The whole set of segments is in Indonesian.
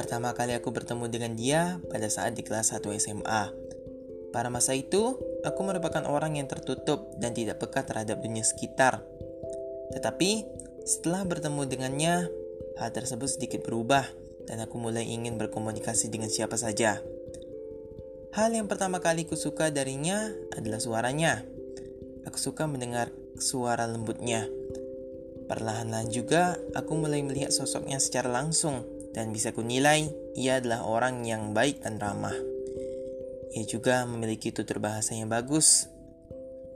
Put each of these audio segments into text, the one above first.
Pertama kali aku bertemu dengan dia pada saat di kelas 1 SMA. Pada masa itu, aku merupakan orang yang tertutup dan tidak peka terhadap dunia sekitar. Tetapi, setelah bertemu dengannya, hal tersebut sedikit berubah dan aku mulai ingin berkomunikasi dengan siapa saja. Hal yang pertama kali ku suka darinya adalah suaranya. Aku suka mendengar suara lembutnya. Perlahan-lahan juga, aku mulai melihat sosoknya secara langsung dan bisa kunilai ia adalah orang yang baik dan ramah. Ia juga memiliki tutur bahasa yang bagus.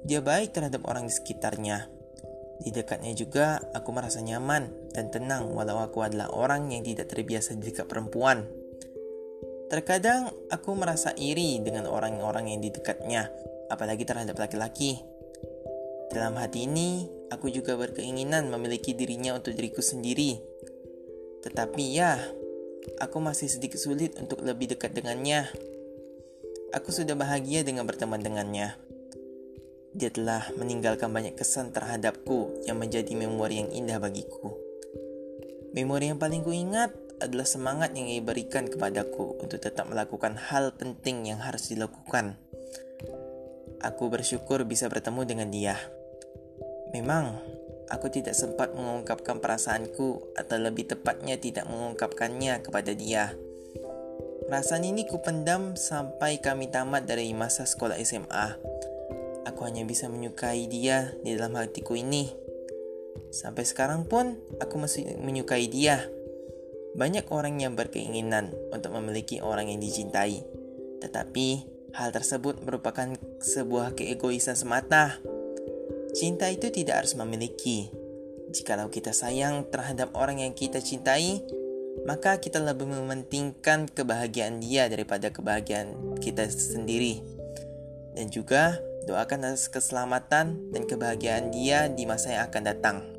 Dia baik terhadap orang di sekitarnya. Di dekatnya juga aku merasa nyaman dan tenang walau aku adalah orang yang tidak terbiasa di dekat perempuan. Terkadang aku merasa iri dengan orang-orang yang di dekatnya, apalagi terhadap laki-laki. Dalam hati ini, aku juga berkeinginan memiliki dirinya untuk diriku sendiri. Tetapi ya, aku masih sedikit sulit untuk lebih dekat dengannya. Aku sudah bahagia dengan berteman dengannya. Dia telah meninggalkan banyak kesan terhadapku yang menjadi memori yang indah bagiku. Memori yang paling kuingat adalah semangat yang ia berikan kepadaku untuk tetap melakukan hal penting yang harus dilakukan. Aku bersyukur bisa bertemu dengan dia. Memang, aku tidak sempat mengungkapkan perasaanku atau lebih tepatnya tidak mengungkapkannya kepada dia. Perasaan ini kupendam sampai kami tamat dari masa sekolah SMA. Aku hanya bisa menyukai dia di dalam hatiku ini. Sampai sekarang pun aku masih menyukai dia. Banyak orang yang berkeinginan untuk memiliki orang yang dicintai. Tetapi hal tersebut merupakan sebuah keegoisan semata. Cinta itu tidak harus memiliki. Jikalau kita sayang terhadap orang yang kita cintai, maka kita lebih mementingkan kebahagiaan dia daripada kebahagiaan kita sendiri. Dan juga doakan atas keselamatan dan kebahagiaan dia di masa yang akan datang.